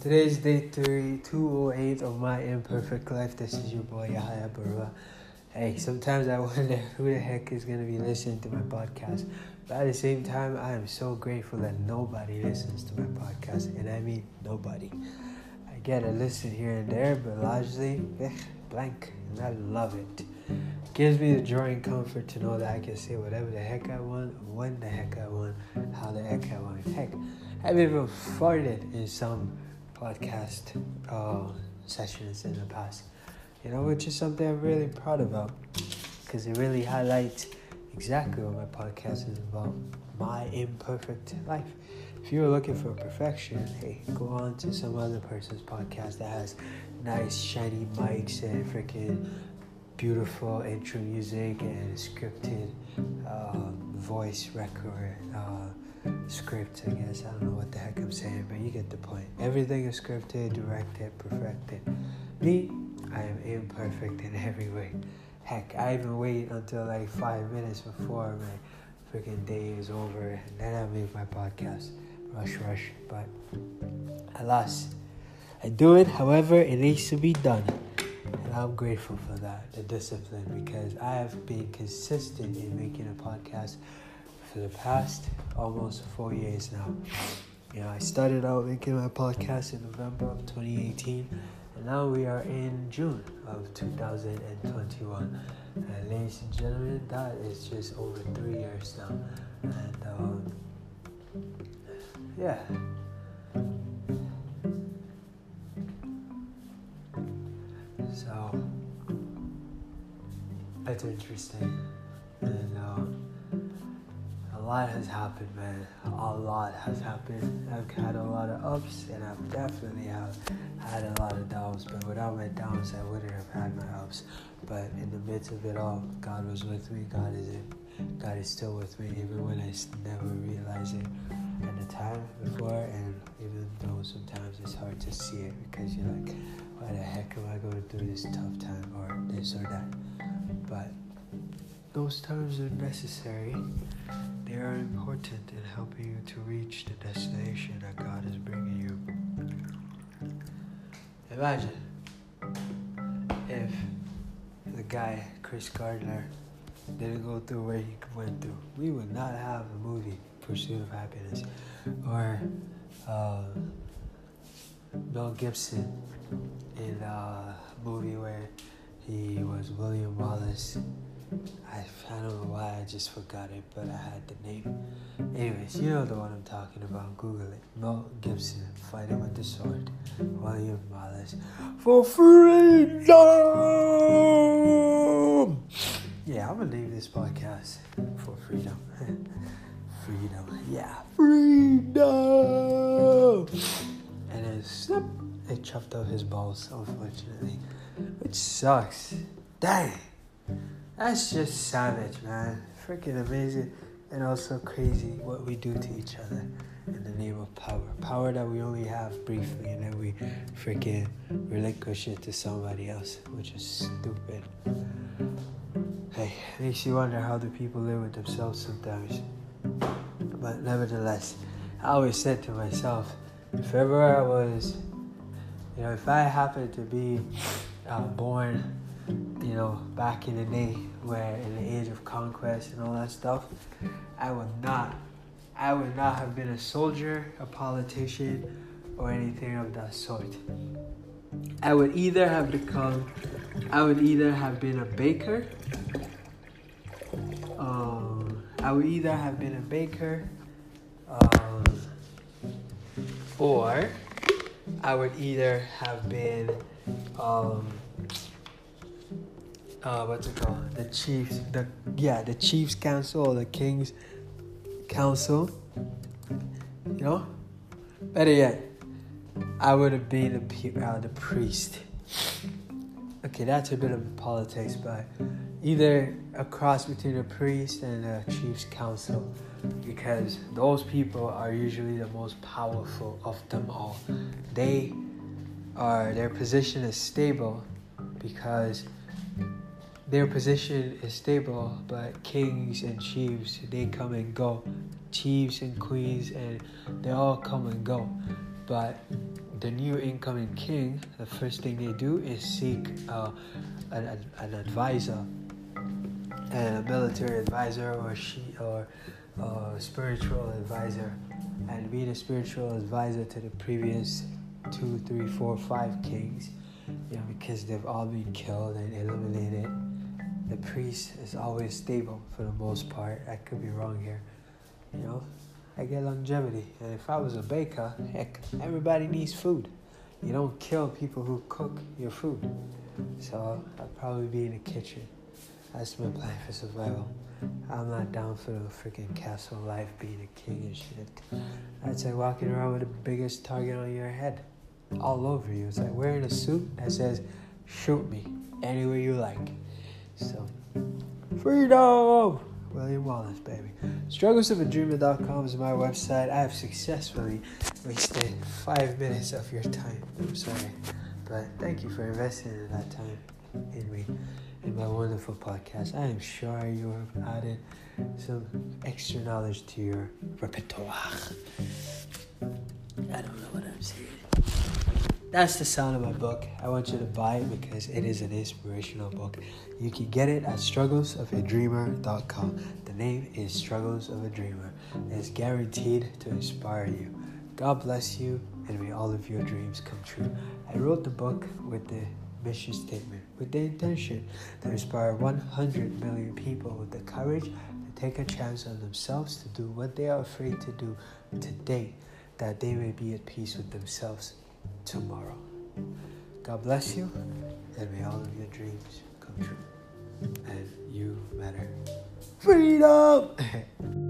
Today's day three, 208 of my imperfect life. This is your boy Yahya Barua. Hey, sometimes I wonder who the heck is going to be listening to my podcast. But at the same time, I am so grateful that nobody listens to my podcast. And I mean nobody. I get a listen here and there, but largely, eh, blank. And I love it. Gives me the joy and comfort to know that I can say whatever the heck I want, when the heck I want, how the heck I want. Heck, I've even farted in some podcast uh, sessions in the past, you know, which is something I'm really proud about because it really highlights exactly what my podcast is about my imperfect life. If you're looking for perfection, hey, go on to some other person's podcast that has nice, shiny mics and freaking beautiful intro music and scripted uh, voice record. Uh, script, I guess. I don't know what the heck I'm saying, but you get the point. Everything is scripted, directed, perfected. Me, I am imperfect in every way. Heck, I even wait until like five minutes before my freaking day is over, and then I make my podcast. Rush, rush. But alas, I do it however it needs to be done. And I'm grateful for that, the discipline, because I have been consistent in making a podcast the past almost four years now. You know, I started out making my podcast in November of 2018, and now we are in June of 2021. And ladies and gentlemen, that is just over three years now. And um, yeah. So that's interesting. Lot has happened, man. A lot has happened. I've had a lot of ups, and I've definitely have had a lot of downs. But without my downs, I wouldn't have had my ups. But in the midst of it all, God was with me. God is in. God is still with me, even when I never realized it at the time before. And even though sometimes it's hard to see it because you're like, why the heck am I going through this tough time or this or that? But those times are necessary. They are important in helping you to reach the destination that God is bringing you. Imagine if the guy, Chris Gardner, didn't go through what he went through. We would not have a movie, Pursuit of Happiness, or uh, Mel Gibson in a movie where he was William Wallace I, I don't know why I just forgot it, but I had the name. Anyways, you know the one I'm talking about. Google it. Mel Gibson fighting with the sword. William Wallace for freedom. Yeah, I'm gonna name this podcast for freedom. freedom. Yeah, freedom. And then snap, it chopped off his balls, unfortunately, which sucks. Dang. That's just savage, man. Freaking amazing and also crazy what we do to each other in the name of power. Power that we only have briefly and then we freaking relinquish it to somebody else, which is stupid. Hey, makes you wonder how do people live with themselves sometimes. But nevertheless, I always said to myself, if ever I was, you know, if I happened to be uh, born you know, back in the day where in the age of conquest and all that stuff, I would not, I would not have been a soldier, a politician, or anything of that sort. I would either have become, I would either have been a baker, um, I would either have been a baker, um, or I would either have been, um, uh, what's it called? The Chiefs, the yeah, the Chiefs Council or the King's Council. You know, better yet, I would have been the uh, the priest. Okay, that's a bit of politics, but either a cross between a priest and a chief's council, because those people are usually the most powerful of them all. They are their position is stable because their position is stable, but kings and chiefs they come and go. Chiefs and queens and they all come and go. But the new incoming king, the first thing they do is seek uh, an, an advisor, a military advisor or she or a spiritual advisor, and be the spiritual advisor to the previous two, three, four, five kings, you know, because they've all been killed and eliminated. The priest is always stable for the most part. I could be wrong here, you know. I get longevity. And if I was a baker, heck, everybody needs food. You don't kill people who cook your food. So I'd probably be in the kitchen. That's my plan for survival. I'm not down for the freaking castle life being a king and shit. That's like walking around with the biggest target on your head. All over you. It's like wearing a suit that says, shoot me anywhere you like. So, freedom! William Wallace, baby. Strugglesofadreamer.com is my website. I have successfully wasted five minutes of your time. I'm sorry. But thank you for investing in that time in me, in my wonderful podcast. I am sure you have added some extra knowledge to your repertoire. I don't know what I'm saying. That's the sound of my book. I want you to buy it because it is an inspirational book. You can get it at strugglesofadreamer.com. The name is Struggles of a Dreamer. It's guaranteed to inspire you. God bless you and may all of your dreams come true. I wrote the book with the mission statement, with the intention to inspire 100 million people with the courage to take a chance on themselves to do what they are afraid to do today, that they may be at peace with themselves tomorrow. God bless you, and may all of your dreams come true. And you matter. Freedom!